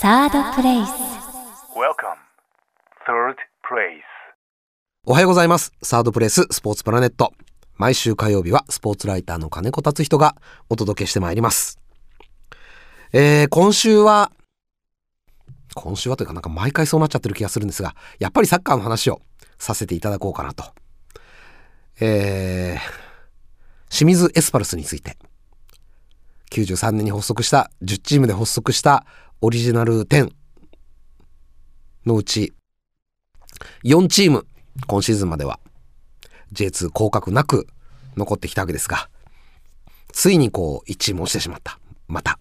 サードプレイス Welcome. Third place. おはようございます。サードプレイススポーツプラネット。毎週火曜日はスポーツライターの金子達人がお届けしてまいります。えー、今週は、今週はというかなんか毎回そうなっちゃってる気がするんですが、やっぱりサッカーの話をさせていただこうかなと。えー、清水エスパルスについて。93年に発足した、10チームで発足したオリジナル10のうち、4チーム、今シーズンまでは J2 降格なく残ってきたわけですが、ついにこう1チーム落ちてしまった。また。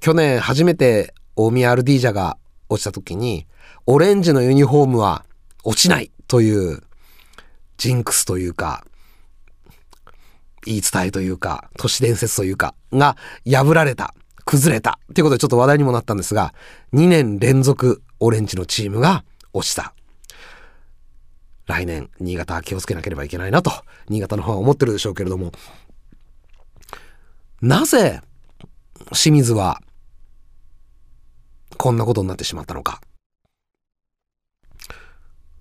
去年初めて大宮アルディージャが落ちた時に、オレンジのユニフォームは落ちないというジンクスというか、言い伝えというか、都市伝説というか、が破られた、崩れたっていうことでちょっと話題にもなったんですが、2年連続オレンジのチームが落ちた。来年、新潟は気をつけなければいけないなと、新潟の方は思ってるでしょうけれども、なぜ、清水は、こんなことになってしまったのか。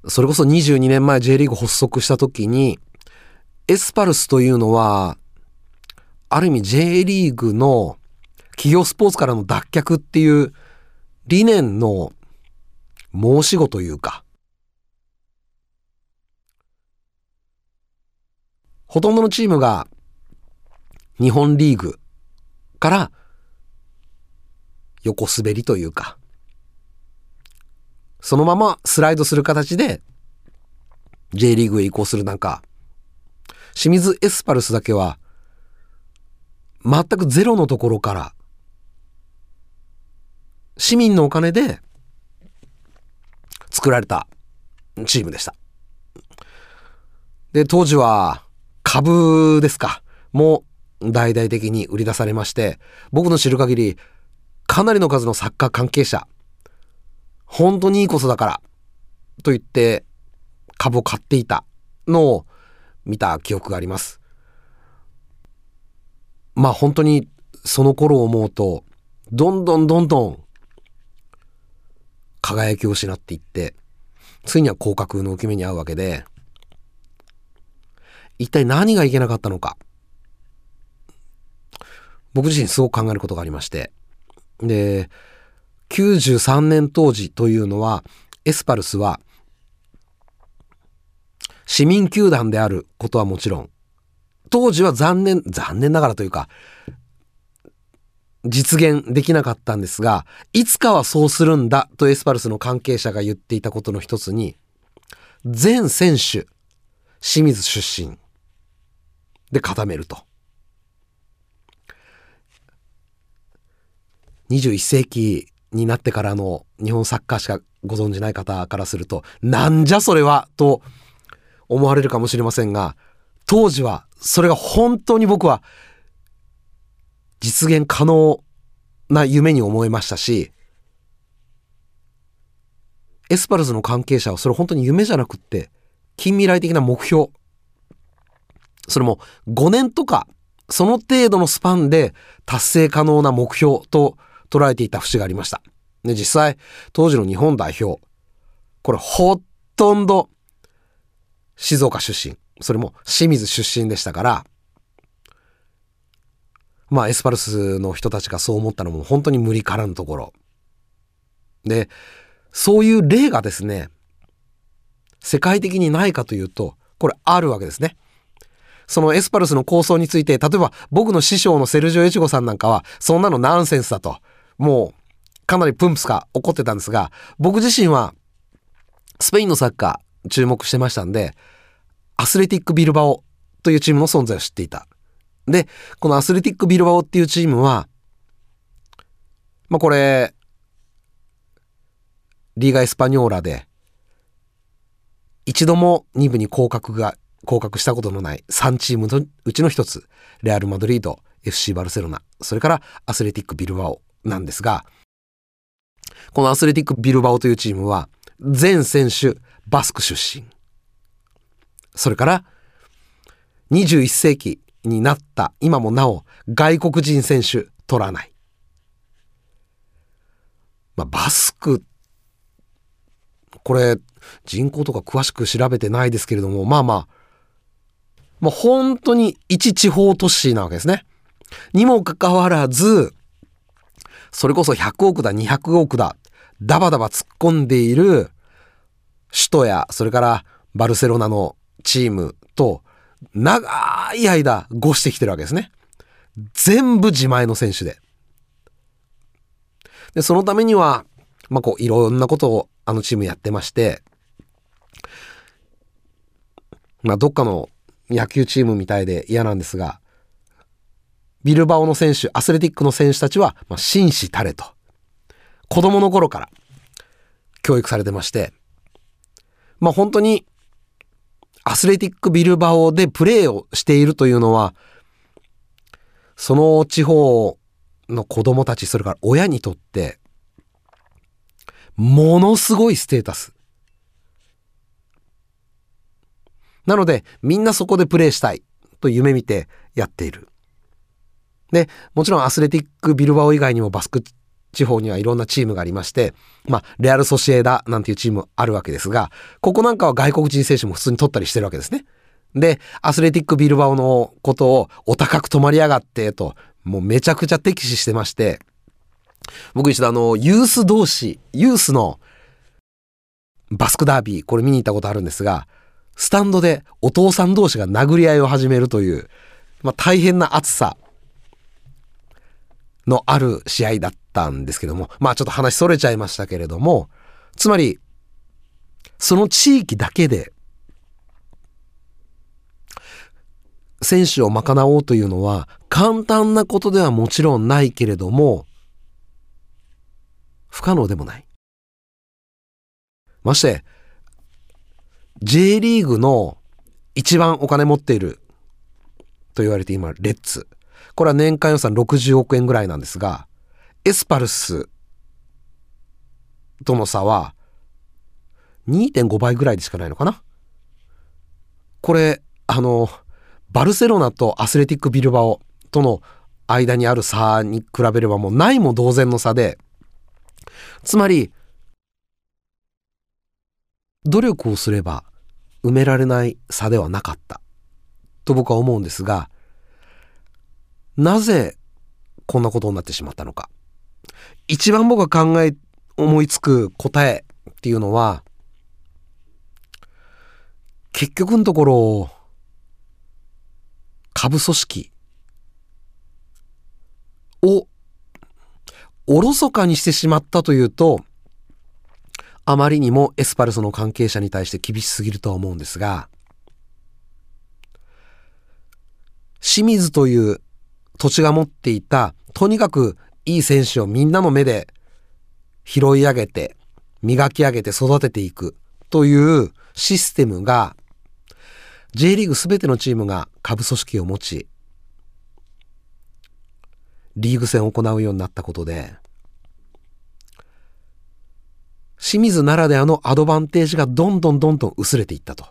それこそ22年前 J リーグ発足した時に、エスパルスというのは、ある意味 J リーグの企業スポーツからの脱却っていう理念の申し子というか、ほとんどのチームが日本リーグから横滑りというか、そのままスライドする形で J リーグへ移行する中、清水エスパルスだけは全くゼロのところから市民のお金で作られたチームでした。で、当時は株ですか、も大々的に売り出されまして、僕の知る限りかなりの数のサッカー関係者、本当にいいことだからと言って株を買っていたのを見た記憶があります。まあ本当にその頃を思うと、どんどんどんどん輝きを失っていって、ついには降格の受け目に遭うわけで、一体何がいけなかったのか。僕自身すごく考えることがありまして。で、93年当時というのは、エスパルスは、市民球団であることはもちろん、当時は残念、残念ながらというか、実現できなかったんですが、いつかはそうするんだとエスパルスの関係者が言っていたことの一つに、全選手、清水出身で固めると。21世紀になってからの日本サッカーしかご存じない方からすると、なんじゃそれはと思われるかもしれませんが、当時はそれが本当に僕は実現可能な夢に思いましたし、エスパルスの関係者はそれ本当に夢じゃなくって、近未来的な目標。それも5年とか、その程度のスパンで達成可能な目標と捉えていた節がありました。で、実際、当時の日本代表、これほとんど静岡出身、それも清水出身でしたから、まあエスパルスの人たちがそう思ったのも本当に無理からぬところ。で、そういう例がですね、世界的にないかというと、これあるわけですね。そのエスパルスの構想について、例えば僕の師匠のセルジオ・エチゴさんなんかは、そんなのナンセンスだと、もうかなりプンプスが起こってたんですが、僕自身はスペインのサッカー注目してましたんで、アスレティック・ビルバオというチームの存在を知っていた。で、このアスレティック・ビルバオっていうチームは、まあこれ、リーガ・エスパニョーラで、一度も2部に降格が、降格したことのない3チームのうちの一つ、レアル・マドリード、FC バルセロナ、それからアスレティック・ビルバオなんですが、このアスレティック・ビルバオというチームは、全選手バスク出身。それから、21世紀になった今もなお外国人選手取らない。まあ、バスク、これ人口とか詳しく調べてないですけれども、まあまあ、まあ本当に一地方都市なわけですね。にもかかわらず、それこそ100億だ、200億だ、ダバダバ突っ込んでいる首都や、それからバルセロナのチームと長い間ごしてきてるわけですね。全部自前の選手で。で、そのためには、まあ、こう、いろんなことをあのチームやってまして、まあ、どっかの野球チームみたいで嫌なんですが、ビルバオの選手、アスレティックの選手たちは、まあ、紳士たれと、子供の頃から教育されてまして、まあ本当にアスレティックビルバオでプレーをしているというのは、その地方の子供たち、それから親にとって、ものすごいステータス。なので、みんなそこでプレーしたいと夢見てやっている。で、もちろんアスレティックビルバオ以外にもバスク地方にはいろんなチームがありまして、まあ、レアル・ソシエダなんていうチームあるわけですが、ここなんかは外国人選手も普通に取ったりしてるわけですね。で、アスレティック・ビルバオのことをお高く泊まりやがってと、もうめちゃくちゃ敵視してまして、僕一度あの、ユース同士、ユースのバスクダービー、これ見に行ったことあるんですが、スタンドでお父さん同士が殴り合いを始めるという、まあ、大変な暑さのある試合だったんですけども、まあちょっと話それちゃいましたけれども、つまり、その地域だけで、選手を賄おうというのは簡単なことではもちろんないけれども、不可能でもない。まして、J リーグの一番お金持っていると言われて今、レッツ。これは年間予算60億円ぐらいなんですが、エスパルスとの差は2.5倍ぐらいでしかないのかな。これ、あの、バルセロナとアスレティック・ビルバオとの間にある差に比べればもうないも同然の差で、つまり、努力をすれば埋められない差ではなかったと僕は思うんですが、なぜこんなことになってしまったのか。一番僕が考え、思いつく答えっていうのは、結局のところ、株組織をおろそかにしてしまったというと、あまりにもエスパルスの関係者に対して厳しすぎるとは思うんですが、清水という土地が持っていた、とにかくいい選手をみんなの目で拾い上げて、磨き上げて育てていくというシステムが、J リーグすべてのチームが下部組織を持ち、リーグ戦を行うようになったことで、清水ならではのアドバンテージがどんどんどんどん薄れていったと。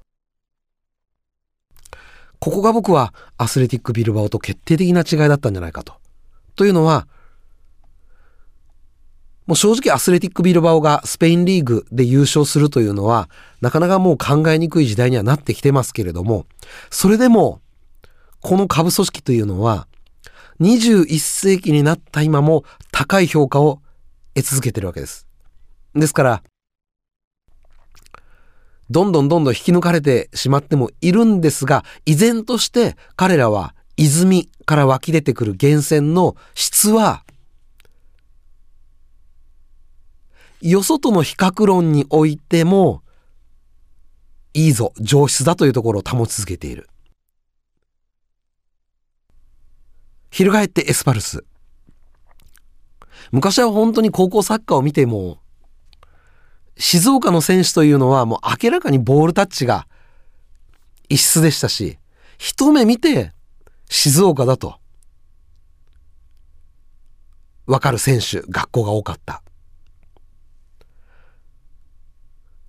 ここが僕はアスレティックビルバオと決定的な違いだったんじゃないかと。というのは、もう正直アスレティックビルバオがスペインリーグで優勝するというのは、なかなかもう考えにくい時代にはなってきてますけれども、それでも、この下部組織というのは、21世紀になった今も高い評価を得続けてるわけです。ですから、どんどんどんどん引き抜かれてしまってもいるんですが、依然として彼らは泉から湧き出てくる源泉の質は、よそとの比較論においても、いいぞ、上質だというところを保ち続けている。翻ってエスパルス。昔は本当に高校サッカーを見ても、静岡の選手というのはもう明らかにボールタッチが異質でしたし、一目見て静岡だとわかる選手、学校が多かった。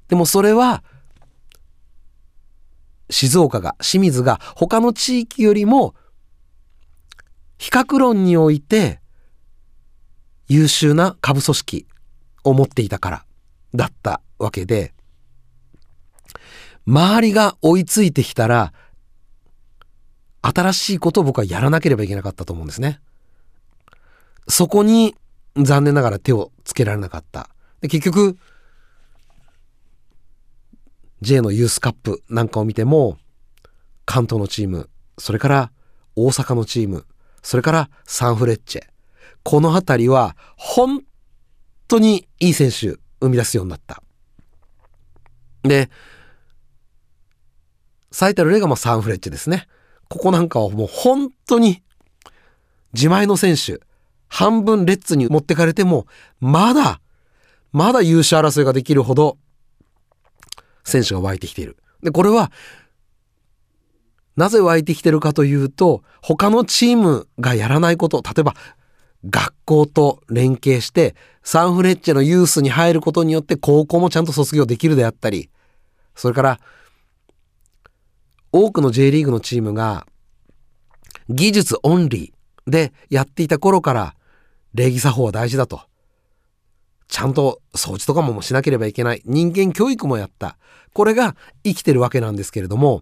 でもそれは静岡が、清水が他の地域よりも比較論において優秀な下部組織を持っていたからだったわけで、周りが追いついてきたら、新しいことを僕はやらなければいけなかったと思うんですね。そこに残念ながら手をつけられなかった。で結局、J のユースカップなんかを見ても、関東のチーム、それから大阪のチーム、それからサンフレッチェ。この辺りは本当にいい選手生み出すようになった。で、最たる例がもサンフレッチェですね。ここなんかはもう本当に自前の選手、半分レッツに持ってかれても、まだ、まだ優勝争いができるほど選手が湧いてきている。で、これは、なぜ湧いてきてるかというと、他のチームがやらないこと、例えば、学校と連携して、サンフレッチェのユースに入ることによって高校もちゃんと卒業できるであったり、それから、多くの J リーグのチームが、技術オンリーでやっていた頃から、礼儀作法は大事だと。ちゃんと掃除とかもしなければいけない。人間教育もやった。これが生きてるわけなんですけれども、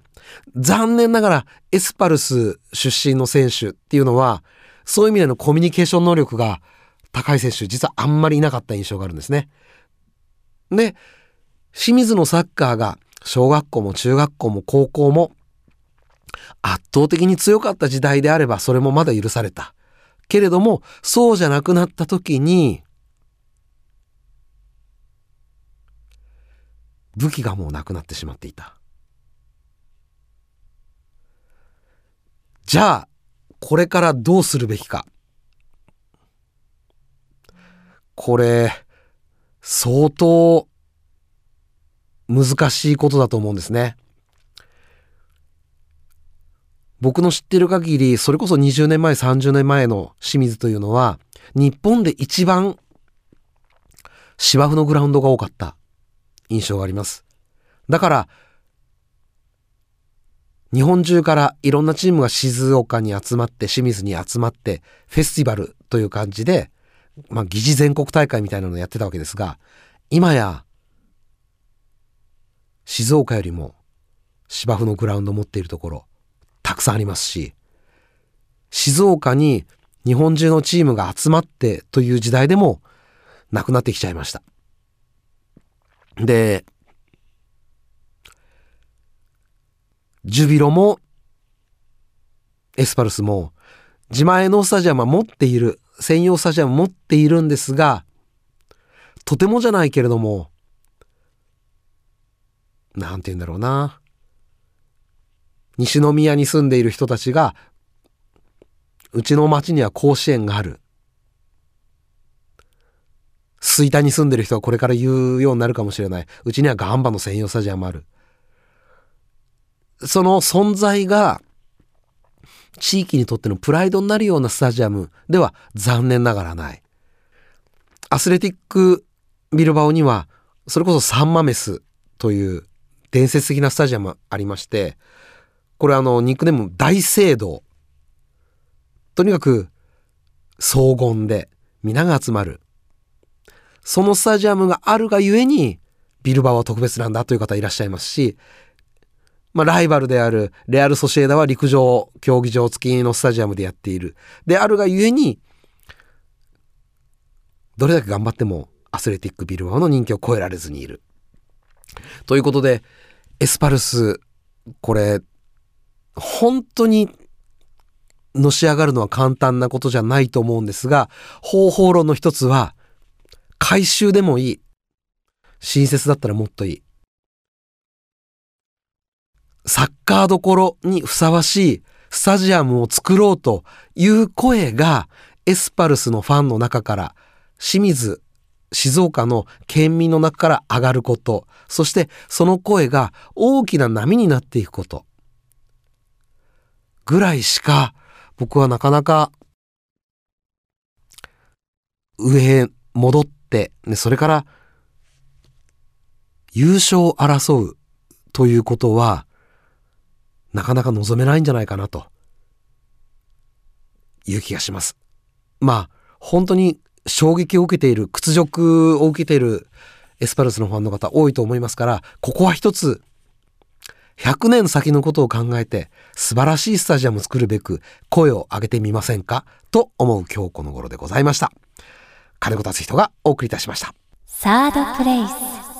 残念ながらエスパルス出身の選手っていうのは、そういう意味でのコミュニケーション能力が高い選手、実はあんまりいなかった印象があるんですね。で、清水のサッカーが小学校も中学校も高校も圧倒的に強かった時代であればそれもまだ許された。けれども、そうじゃなくなった時に、武器がもうなくなってしまっていた。じゃあ、これからどうするべきか。これ、相当難しいことだと思うんですね。僕の知ってる限り、それこそ20年前、30年前の清水というのは、日本で一番芝生のグラウンドが多かった印象があります。だから、日本中からいろんなチームが静岡に集まって、清水に集まって、フェスティバルという感じで、まあ、疑似全国大会みたいなのをやってたわけですが、今や、静岡よりも芝生のグラウンド持っているところ、たくさんありますし、静岡に日本中のチームが集まってという時代でもなくなってきちゃいました。で、ジュビロもエスパルスも自前のスタジアムは持っている、専用スタジアム持っているんですが、とてもじゃないけれども、なんて言うんだろうな。西宮に住んでいる人たちが、うちの町には甲子園がある。吹田に住んでる人はこれから言うようになるかもしれない。うちにはガンバの専用スタジアムある。その存在が地域にとってのプライドになるようなスタジアムでは残念ながらない。アスレティックビルバオにはそれこそサンマメスという伝説的なスタジアムありましてこれあのニックネーム大聖堂とにかく荘厳で皆が集まるそのスタジアムがあるがゆえにビルバオは特別なんだという方いらっしゃいますしまあ、ライバルであるレアル・ソシエダは陸上競技場付きのスタジアムでやっている。であるがゆえに、どれだけ頑張ってもアスレティックビルバオの人気を超えられずにいる。ということで、エスパルス、これ、本当にのし上がるのは簡単なことじゃないと思うんですが、方法論の一つは、回収でもいい。新設だったらもっといい。サッカーどころにふさわしいスタジアムを作ろうという声がエスパルスのファンの中から清水、静岡の県民の中から上がること、そしてその声が大きな波になっていくこと、ぐらいしか僕はなかなか上へ戻って、ね、それから優勝を争うということはなかなか望めないんじゃないかなと。いう気がします。まあ本当に衝撃を受けている屈辱を受けているエスパルスのファンの方多いと思いますからここは一つ100年先のことを考えて素晴らしいスタジアムを作るべく声を上げてみませんか？と思う今日この頃でございました。金子達人がお送りいたしました。サードプレイス